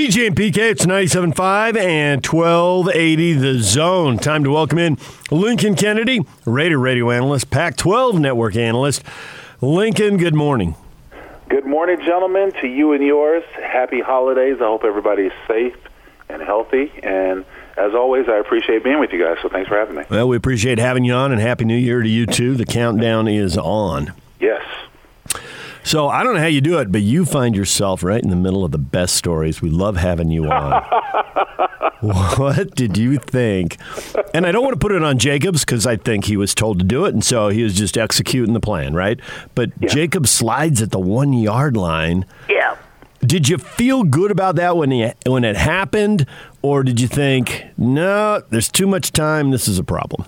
DJ and PK, it's 97.5 and 1280 The Zone. Time to welcome in Lincoln Kennedy, Raider radio analyst, Pac 12 network analyst. Lincoln, good morning. Good morning, gentlemen, to you and yours. Happy holidays. I hope everybody's safe and healthy. And as always, I appreciate being with you guys, so thanks for having me. Well, we appreciate having you on, and Happy New Year to you too. The countdown is on. Yes. So I don't know how you do it, but you find yourself right in the middle of the best stories. We love having you on. what did you think? And I don't want to put it on Jacobs because I think he was told to do it, and so he was just executing the plan, right? But yeah. Jacob slides at the one yard line. Yeah. Did you feel good about that when he, when it happened, or did you think, no, there's too much time, this is a problem?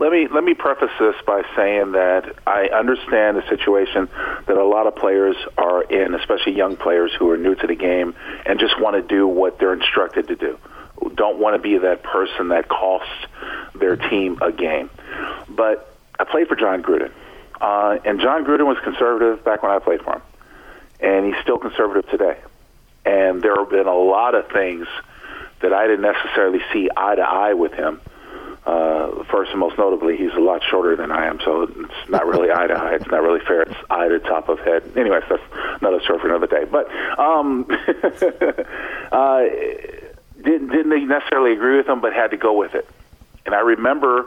Let me let me preface this by saying that I understand the situation that a lot of players are in, especially young players who are new to the game and just want to do what they're instructed to do. Don't want to be that person that costs their team a game. But I played for Jon Gruden, uh, and Jon Gruden was conservative back when I played for him, and he's still conservative today. And there have been a lot of things that I didn't necessarily see eye to eye with him uh, first and most notably, he's a lot shorter than I am, so it's not really eye to eye. It's not really fair. It's eye to top of head. Anyways, that's another story for another day. But um, uh, didn't didn't necessarily agree with him, but had to go with it. And I remember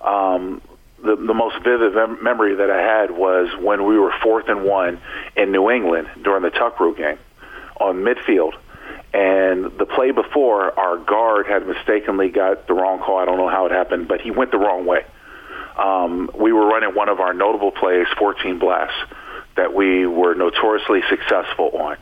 um, the the most vivid mem- memory that I had was when we were fourth and one in New England during the Tuck Rule game on midfield and the play before, our guard had mistakenly got the wrong call. I don't know how it happened, but he went the wrong way. Um, we were running one of our notable plays, 14 blasts, that we were notoriously successful on.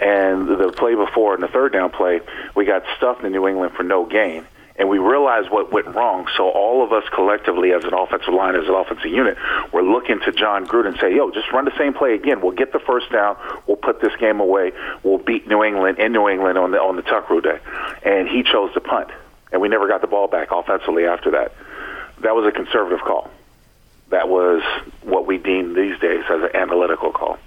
And the play before, in the third down play, we got stuffed in New England for no gain and we realized what went wrong. So all of us collectively, as an offensive line, as an offensive unit, we're looking to Jon Gruden and say, "Yo, just run the same play again. We'll get the first down. We'll put this game away. We'll beat New England in New England on the on the Tuck Rule day." And he chose to punt, and we never got the ball back offensively after that. That was a conservative call. That was what we deem these days as an analytical call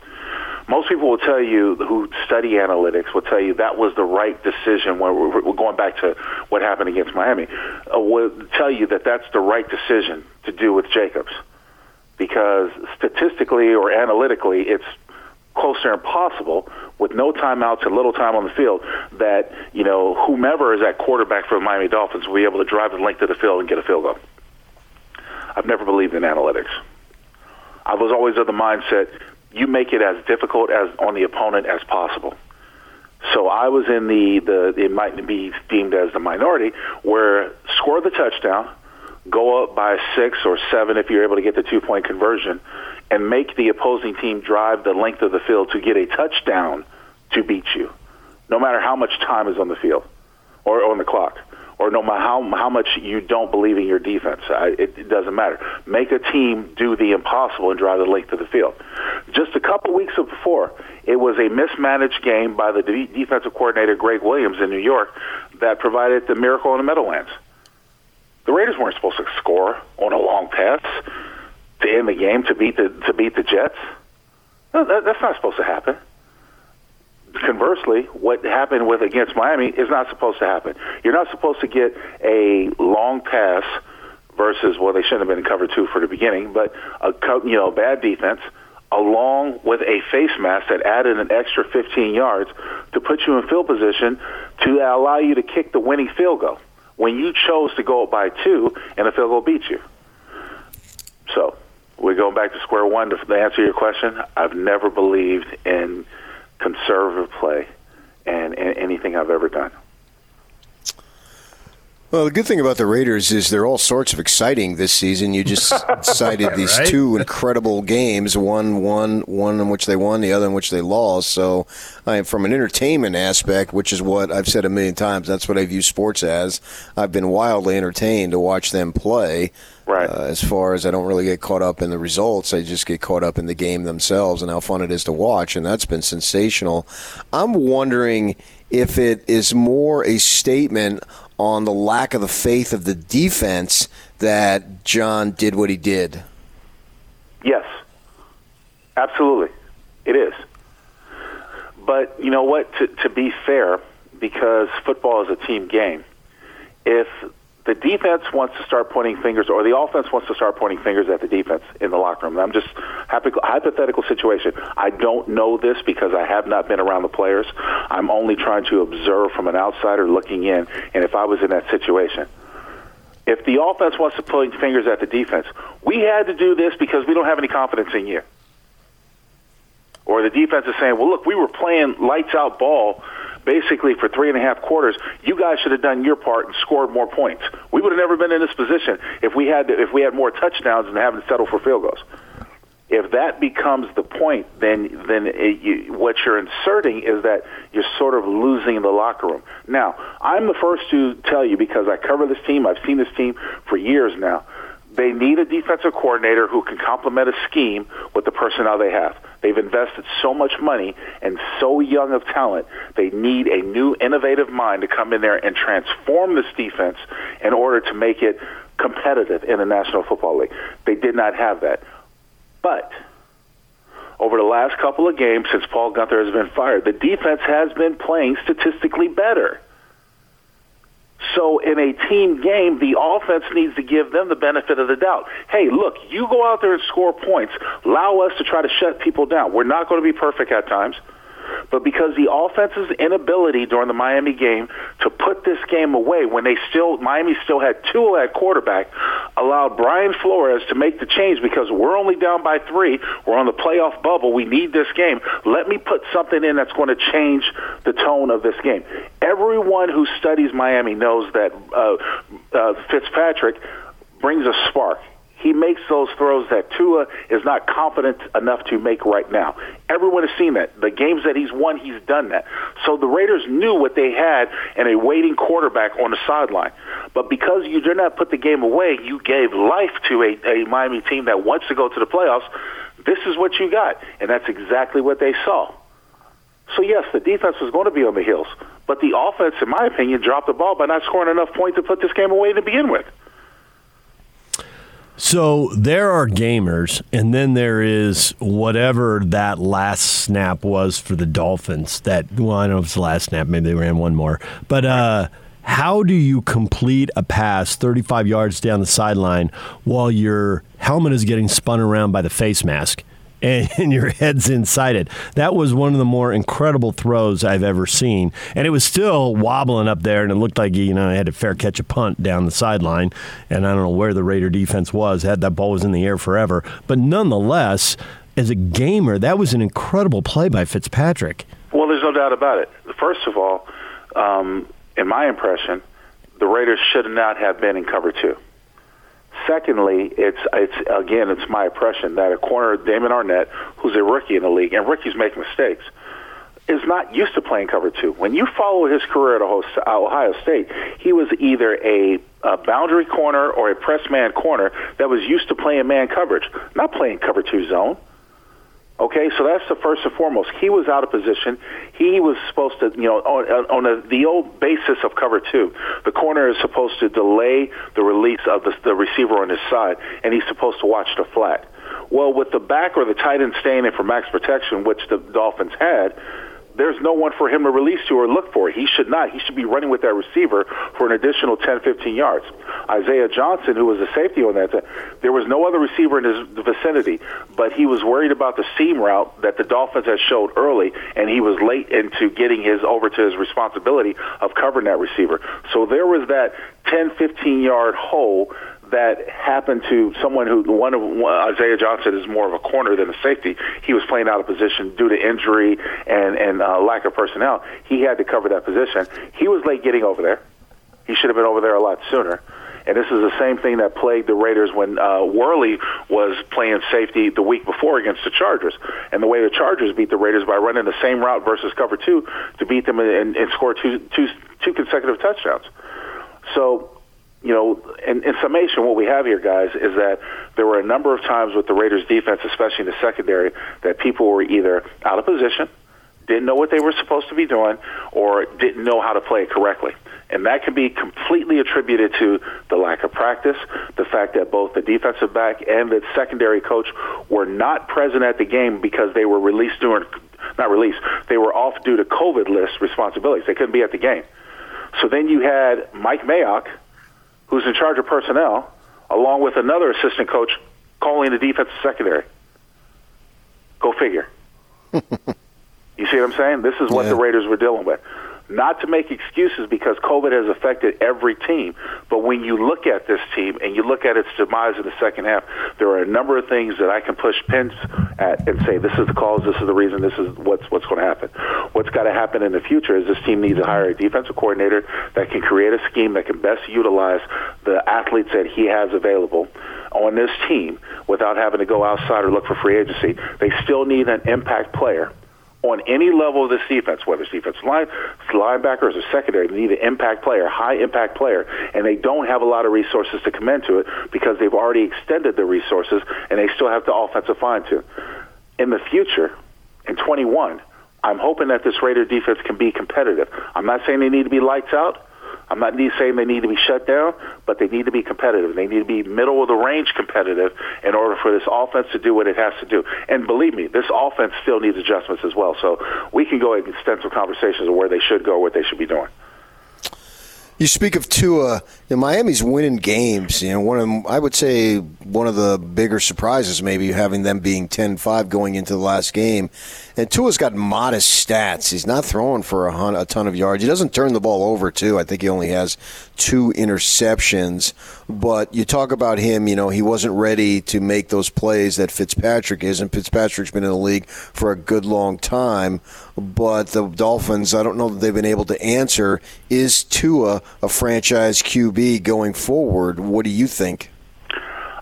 most people will tell you who study analytics will tell you that was the right decision when we're, going back to what happened against Miami. Uh, will tell you that that's the right decision to do with Jacobs because statistically or analytically, it's close to impossible with no timeouts and little time on the field that you know whomever is at quarterback for the Miami Dolphins will be able to drive the length of the field and get a field goal. I've never believed in analytics. I was always of the mindset you make it as difficult as on the opponent as possible. So I was in the, the it might be deemed as the minority where score the touchdown, go up by six or seven if you're able to get the two point conversion, and make the opposing team drive the length of the field to get a touchdown to beat you, no matter how much time is on the field or on the clock or no matter how how much you don't believe in your defense, I, it, it doesn't matter. Make a team do the impossible and drive the length of the field. Just a couple weeks before, it was a mismanaged game by the de- defensive coordinator Gregg Williams in New York that provided the miracle in the Meadowlands. The Raiders weren't supposed to score on a long pass to end the game to beat the to beat the Jets. No, that, that's not supposed to happen conversely, what happened with against Miami is not supposed to happen. You're not supposed to get a long pass versus well, they shouldn't have been in cover two for the beginning, but a you know bad defense along with a face mask that added an extra 15 yards to put you in field position to allow you to kick the winning field goal when you chose to go up by two and the field goal beat you. So we're going back to square one to answer your question. I've never believed in conservative play and, and anything I've ever done. Well, the good thing about the Raiders is they're all sorts of exciting this season. You just cited these right? two incredible games, one one one in which they won, the other in which they lost. So, I, from an entertainment aspect, which is what I've said a million times, that's what I view sports as. I've been wildly entertained to watch them play. Right. Uh, as far as I don't really get caught up in the results, I just get caught up in the game themselves and how fun it is to watch, and that's been sensational. I'm wondering if it is more a statement on the lack of the faith of the defense that Jon did what he did? Yes, absolutely, it is. But you know what? To, to be fair, because football is a team game. If the defense wants to start pointing fingers, or the offense wants to start pointing fingers at the defense in the locker room. I'm just hypothetical situation. I don't know this because I have not been around the players. I'm only trying to observe from an outsider looking in. And if I was in that situation, if the offense wants to point fingers at the defense, we had to do this because we don't have any confidence in you. Or the defense is saying, well, look, we were playing lights out ball basically for three and a half quarters, you guys should have done your part and scored more points. We would have never been in this position if we had to, if we had more touchdowns and having to settle for field goals. If that becomes the point, then then it, you, what you're inserting is that you're sort of losing the locker room. Now, I'm the first to tell you because I cover this team. I've seen this team for years now. They need a defensive coordinator who can complement a scheme with the personnel they have. They've invested so much money and so young of talent. They need a new innovative mind to come in there and transform this defense in order to make it competitive in the National Football League. They did not have that. But over the last couple of games since Paul Guenther has been fired, the defense has been playing statistically better. So in a team game, the offense needs to give them the benefit of the doubt. Hey, look, you go out there and score points. Allow us to try to shut people down. We're not going to be perfect at times. But because the offense's inability during the Miami game to put this game away when they still Miami still had two at quarterback allowed Brian Flores to make the change because we're only down by three. We're on the playoff bubble. We need this game. Let me put something in that's going to change the tone of this game. Everyone who studies Miami knows that uh, uh, Fitzpatrick brings a spark. He makes those throws that Tua is not confident enough to make right now. Everyone has seen that. The games that he's won, he's done that. So the Raiders knew what they had in a waiting quarterback on the sideline. But because you did not put the game away, you gave life to a, a Miami team that wants to go to the playoffs. This is what you got. And that's exactly what they saw. So, yes, the defense was going to be on the heels. But the offense, in my opinion, dropped the ball by not scoring enough points to put this game away to begin with. So there are gamers, and then there is whatever that last snap was for the Dolphins. That well, I don't know if it's the last snap. Maybe they ran one more. But uh, how do you complete a pass 35 yards down the sideline while your helmet is getting spun around by the face mask? and your head's inside it. That was one of the more incredible throws I've ever seen. And it was still wobbling up there, and it looked like you know I had to fair catch a punt down the sideline. And I don't know where the Raider defense was. Had that ball was in the air forever. But nonetheless, as a gamer, that was an incredible play by Fitzpatrick. Well, there's no doubt about it. First of all, um, in my impression, the Raiders should not have been in cover two. Secondly, it's it's again, it's my impression that a corner, Damon Arnette, who's a rookie in the league, and rookies make mistakes, is not used to playing cover two. When you follow his career at uh, Ohio State, he was either a, a boundary corner or a press man corner that was used to playing man coverage, not playing cover two zone. Okay, so that's the first and foremost. He was out of position. He was supposed to, you know, on, on a, the old basis of cover two, the corner is supposed to delay the release of the, the receiver on his side, and he's supposed to watch the flat. Well, with the back or the tight end staying in for max protection, which the Dolphins had, there's no one for him to release to or look for. He should not. He should be running with that receiver for an additional 10, 15 yards. Isaiah Johnson, who was a safety on that, uh, there was no other receiver in his vicinity, but he was worried about the seam route that the Dolphins had showed early, and he was late into getting his over to his responsibility of covering that receiver. So there was that 10, 15 yard hole that happened to someone who one of Isaiah Johnson is more of a corner than a safety. He was playing out of position due to injury and and uh, lack of personnel. He had to cover that position. He was late getting over there. He should have been over there a lot sooner. And this is the same thing that plagued the Raiders when uh, Worley was playing safety the week before against the Chargers. And the way the Chargers beat the Raiders by running the same route versus cover two to beat them and, and score two, two, two consecutive touchdowns. So you know, in, in summation, what we have here, guys, is that there were a number of times with the Raiders' defense, especially in the secondary, that people were either out of position, didn't know what they were supposed to be doing, or didn't know how to play correctly. And that can be completely attributed to the lack of practice, the fact that both the defensive back and the secondary coach were not present at the game because they were released during not released. They were off due to COVID list responsibilities. They couldn't be at the game. So then you had Mike Mayock, who's in charge of personnel, along with another assistant coach calling the defensive secondary. Go figure. you see what I'm saying? This is what yeah. the Raiders were dealing with. Not to make excuses because COVID has affected every team, but when you look at this team and you look at its demise in the second half, there are a number of things that I can push pins at and say this is the cause, this is the reason, this is what's what's going to happen. What's got to happen in the future is this team needs to hire a defensive coordinator that can create a scheme that can best utilize the athletes that he has available on this team without having to go outside or look for free agency. They still need an impact player on any level of this defense, whether it's defensive line, linebackers, or secondary, they need an impact player, high impact player, and they don't have a lot of resources to come into it because they've already extended the resources and they still have the offensive fine tune. In the future, in 21, I'm hoping that this Raider defense can be competitive. I'm not saying they need to be lights out. I'm not saying they need to be shut down, but they need to be competitive. They need to be middle of the range competitive in order for this offense to do what it has to do. And believe me, this offense still needs adjustments as well. So we can go into extensive conversations of where they should go, what they should be doing. You speak of Tua. Know, Miami's winning games. You know, one of them, I would say one of the bigger surprises, maybe having them being 10-5 going into the last game. And Tua's got modest stats. He's not throwing for a, hun- a ton of yards. He doesn't turn the ball over too. I think he only has two interceptions. But you talk about him. You know, he wasn't ready to make those plays that Fitzpatrick is, and Fitzpatrick's been in the league for a good long time. But the Dolphins, I don't know that they've been able to answer. Is Tua a franchise QB going forward? What do you think?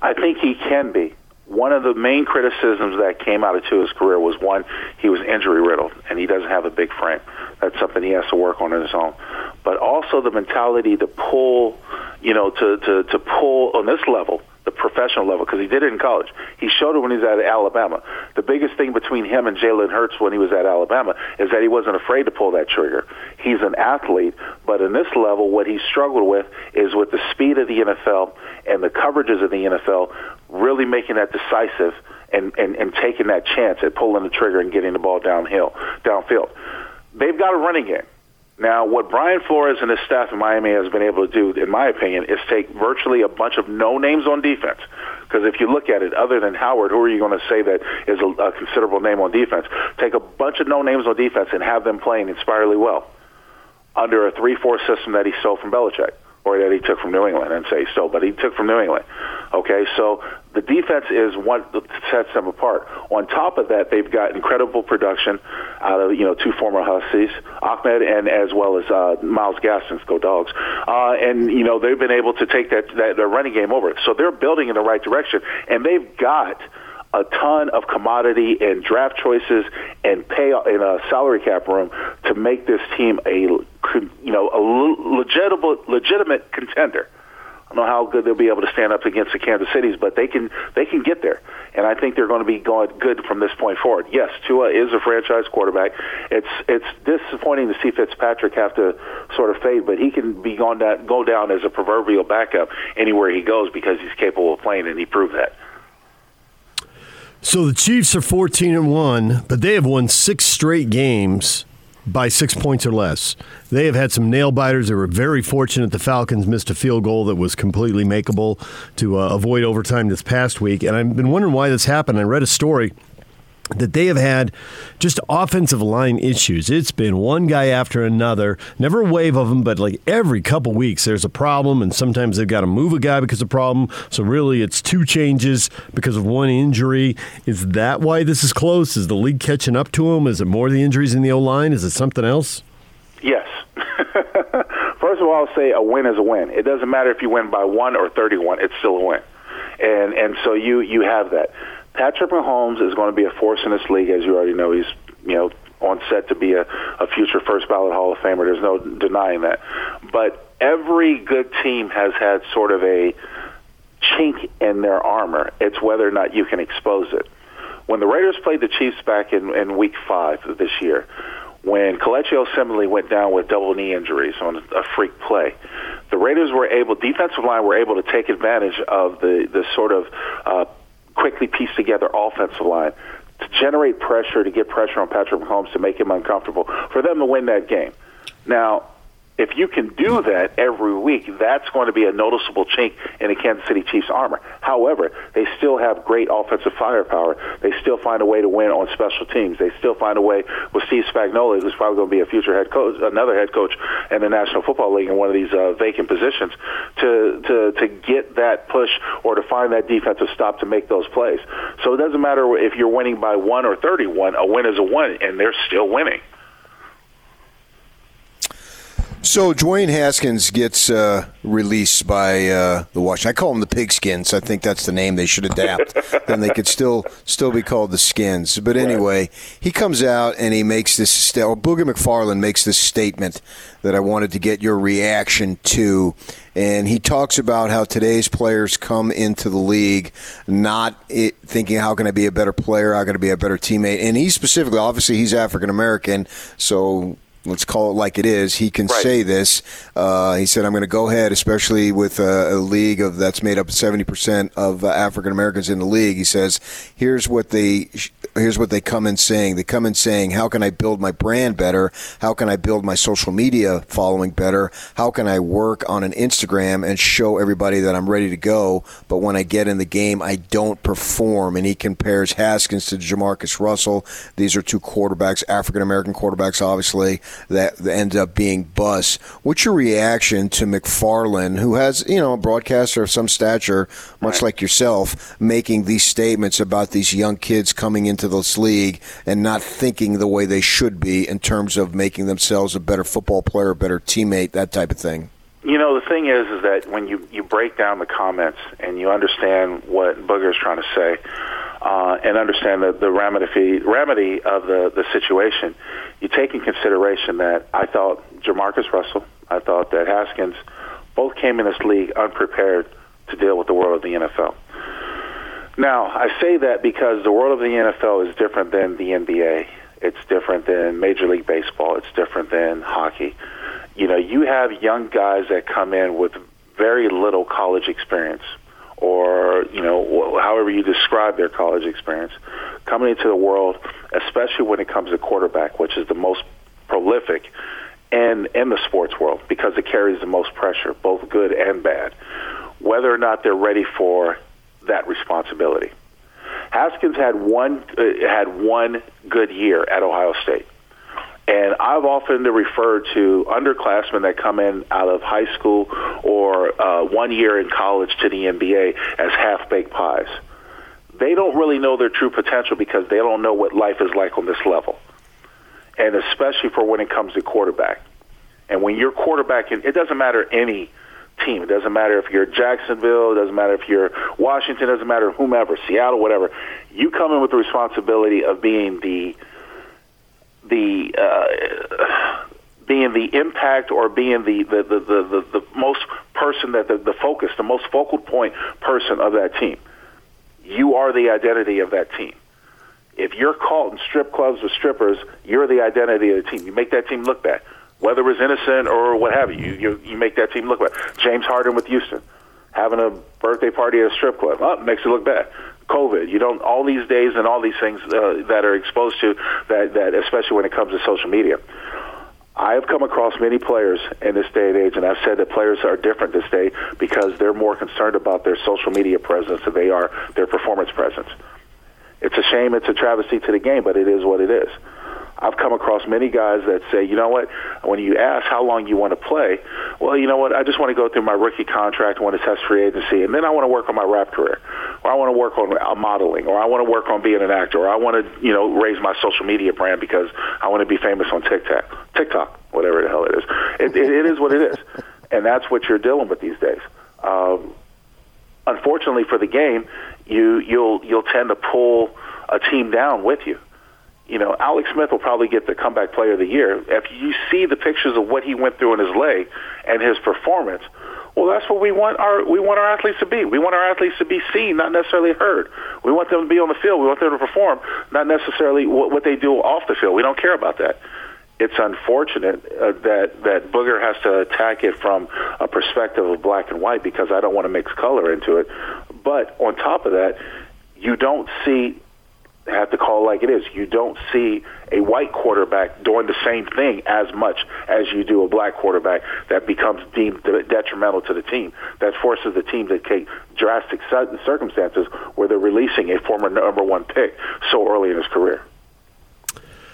I think he can be one of the main criticisms that came out of Tua's career was one, he was injury riddled and he doesn't have a big frame. That's something he has to work on on his own. But also the mentality to pull, you know, to, to, to pull on this level, the professional level, because he did it in college. He showed it when he was at Alabama. The biggest thing between him and Jalen Hurts when he was at Alabama is that he wasn't afraid to pull that trigger. He's an athlete, but in this level, what he struggled with is with the speed of the NFL and the coverages of the NFL, really making that decisive and, and, and taking that chance at pulling the trigger and getting the ball downhill, downfield. They've got a running game. Now, what Brian Flores and his staff in Miami has been able to do, in my opinion, is take virtually a bunch of no names on defense. Because if you look at it, other than Howard, who are you going to say that is a, a considerable name on defense? Take a bunch of no names on defense and have them playing inspirely well under a 3 4 system that he stole from Belichick or that he took from New England and say so, but he took from New England. Okay, so the defense is what sets them apart. On top of that, they've got incredible production out of you know two former Huskies, Ahmed and as well as uh, Myles Gaskin's go Dogs, uh, and you know they've been able to take that that their running game over. So they're building in the right direction, and they've got a ton of commodity and draft choices and pay in a salary cap room to make this team a you know a legitimate legitimate contender. I don't know how good they'll be able to stand up against the Kansas Cities, but they can they can get there, and I think they're going to be going good from this point forward. Yes, Tua is a franchise quarterback. It's it's disappointing to see Fitzpatrick have to sort of fade, but he can be gone down, go down as a proverbial backup anywhere he goes because he's capable of playing, and he proved that. So the Chiefs are 14 and 1, but they have won six straight games by six points or less. They have had some nail biters. They were very fortunate the Falcons missed a field goal that was completely makeable to uh, avoid overtime this past week. And I've been wondering why this happened. I read a story that they have had just offensive line issues. It's been one guy after another, never a wave of them, but like every couple weeks there's a problem, and sometimes they've got to move a guy because of problem. So really, it's two changes because of one injury. Is that why this is close? Is the league catching up to them? Is it more the injuries in the O line? Is it something else? Yes. First of all, I'll say a win is a win. It doesn't matter if you win by one or thirty-one; it's still a win. And and so you you have that. Patrick Mahomes is going to be a force in this league, as you already know. He's you know on set to be a, a future first ballot Hall of Famer. There's no denying that. But every good team has had sort of a chink in their armor. It's whether or not you can expose it. When the Raiders played the Chiefs back in, in Week Five of this year, when Kelechi Osemele went down with double knee injuries on a freak play, the Raiders were able, defensive line were able to take advantage of the the sort of uh, quickly piece together offensive line to generate pressure, to get pressure on Patrick Mahomes to make him uncomfortable, for them to win that game. Now, if you can do that every week, that's going to be a noticeable chink in the Kansas City Chiefs' armor. However, they still have great offensive firepower. They still find a way to win on special teams. They still find a way with Steve Spagnuolo, who's probably going to be a future head coach, another head coach in the National Football League in one of these uh, vacant positions, to to to get that push or to find that defensive stop to make those plays. So it doesn't matter if you're winning by one or thirty-one. A win is a win, and they're still winning. So Dwayne Haskins gets uh, released by uh, the Washington. I call them the Pigskins. I think that's the name they should adapt. then they could still still be called the Skins. But anyway, he comes out and he makes this. St- or Booger McFarland makes this statement that I wanted to get your reaction to. And he talks about how today's players come into the league not it, thinking how can I be a better player, how can I be a better teammate. And he specifically, obviously, he's African American, so let's call it like it is. He can right. say this. Uh, he said, "I'm going to go ahead, especially with a, a, league of that's made up 70 percent of uh, African Americans in the league." He says, "Here's what they here's what they come in saying. They come in saying, how can I build my brand better? How can I build my social media following better? How can I work on an Instagram and show everybody that I'm ready to go? But when I get in the game, I don't perform." And he compares Haskins to JaMarcus Russell. These are two quarterbacks, African American quarterbacks, obviously that ends up being bus. What's your reaction to McFarland, who has, you know, a broadcaster of some stature, much right. like yourself, making these statements about these young kids coming into this league and not thinking the way they should be in terms of making themselves a better football player, a better teammate, that type of thing? You know, the thing is, is that when you, you break down the comments and you understand what Booger is trying to say, uh, and understand the, the remedy, remedy of the, the situation, you take in consideration that I thought JaMarcus Russell, I thought that Haskins both came in this league unprepared to deal with the world of the NFL. Now, I say that because the world of the NFL is different than the NBA. It's different than Major League Baseball. It's different than hockey. You know, you have young guys that come in with very little college experience or you know however you describe their college experience. Coming into the world especially when it comes to quarterback which is the most prolific and in the sports world because it carries the most pressure both good and bad whether or not they're ready for that responsibility. Haskins had one uh, had one good year at Ohio State. And I've often referred to underclassmen that come in out of high school or uh, one year in college to the NBA as half baked pies. They don't really know their true potential because they don't know what life is like on this level. And especially for when it comes to quarterback. And when you're quarterbacking, it doesn't matter any team. It doesn't matter if you're Jacksonville, it doesn't matter if you're Washington, it doesn't matter whomever, Seattle, whatever. You come in with the responsibility of being the the uh, being the impact or being the the, the, the, the, most person that the, the focus, the most focal point person of that team. You are the identity of that team. If you're caught in strip clubs with strippers, you're the identity of the team. You make that team look bad, whether it's innocent or what have you. You you, make that team look bad. James Harden with Houston, having a birthday party at a strip club, oh, makes it look bad. COVID. You don't all these days and all these things uh, that are exposed to that that especially when it comes to social media. I have come across many players in this day and age, and I've said that players are different this day because they're more concerned about their social media presence than they are their performance presence. It's a shame, it's a travesty to the game, but it is what it is. I've come across many guys that say, you know what, when you ask how long you want to play, well, you know what, I just want to go through my rookie contract, want to test free agency, and then I want to work on my rap career, or I want to work on uh, modeling, or I want to work on being an actor, or I want to, you know, raise my social media brand because I want to be famous on TikTok, TikTok, whatever the hell it is. It, it, it is what it is, and that's what you're dealing with these days. Um, unfortunately for the game, you you'll you'll tend to pull a team down with you you know, Alex Smith will probably get the comeback player of the year. If you see the pictures of what he went through in his leg and his performance, well, that's what we want our we want our athletes to be. We want our athletes to be seen, not necessarily heard. We want them to be on the field. We want them to perform, not necessarily what, what they do off the field. We don't care about that. It's unfortunate uh, that that Booger has to attack it from a perspective of black and white because I don't want to mix color into it. But on top of that, you don't see have to call it like it is. You don't see a white quarterback doing the same thing as much as you do a black quarterback that becomes deemed detrimental to the team. That forces the team to take drastic circumstances where they're releasing a former number one pick so early in his career.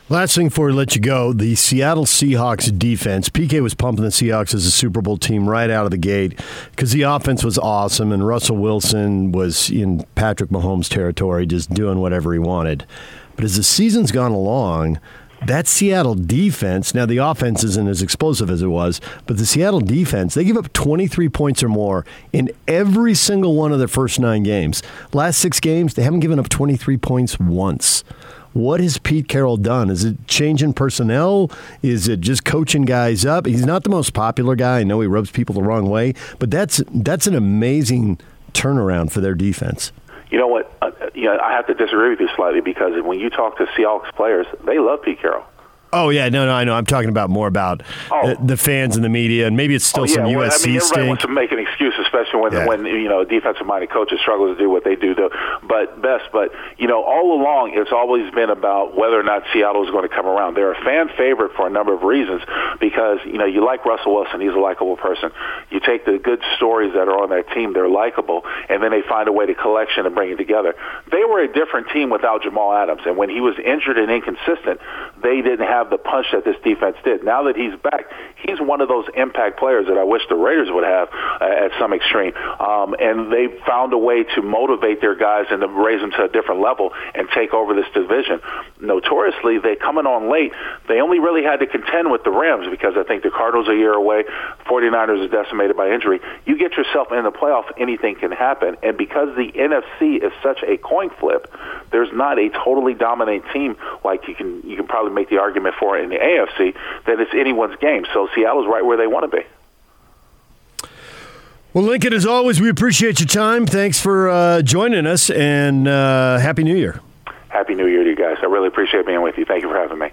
Last thing before we let you go, the Seattle Seahawks defense. PK was pumping the Seahawks as a Super Bowl team right out of the gate because the offense was awesome and Russell Wilson was in Patrick Mahomes' territory, just doing whatever he wanted. But as the season's gone along, that Seattle defense, now the offense isn't as explosive as it was, but the Seattle defense, they give up 23 points or more in every single one of their first nine games. Last six games, they haven't given up 23 points once. What has Pete Carroll done? Is it changing personnel? Is it just coaching guys up? He's not the most popular guy. I know he rubs people the wrong way, but that's that's an amazing turnaround for their defense. You know what? Uh, you know, I have to disagree with you slightly because when you talk to Seahawks players, they love Pete Carroll. Oh yeah, no, no, I know. I'm talking about more about oh. the, the, fans and the media, and maybe it's still oh, yeah. some well, USC I mean, everybody stink. wants to make an especially when yeah. when you know defensive-minded coaches struggle to do what they do. Though, but best, but you know, all along it's always been about whether or not Seattle is going to come around. They're a fan favorite for a number of reasons because you know you like Russell Wilson; he's a likable person. You take the good stories that are on that team; they're likable, and then they find a way to collection and bring it together. They were a different team without Jamal Adams, and when he was injured and inconsistent, they didn't have the punch that this defense did. Now that he's back, he's one of those impact players that I wish the Raiders would have uh, at some extreme. Um, and they found a way to motivate their guys and to raise them to a different level and take over this division. Notoriously, they coming on late. They only really had to contend with the Rams because I think the Cardinals are a year away. 49ers is decimated by injury. You get yourself in the playoff, anything can happen. And because the NFC is such a coin flip, there's not a totally dominant team like you can you can probably make the argument for in the AFC that it's anyone's game. So Seattle's right where they want to be. Well, Lincoln, as always, we appreciate your time. Thanks for uh, joining us, and uh, Happy New Year. Happy New Year to you guys. I really appreciate being with you. Thank you for having me.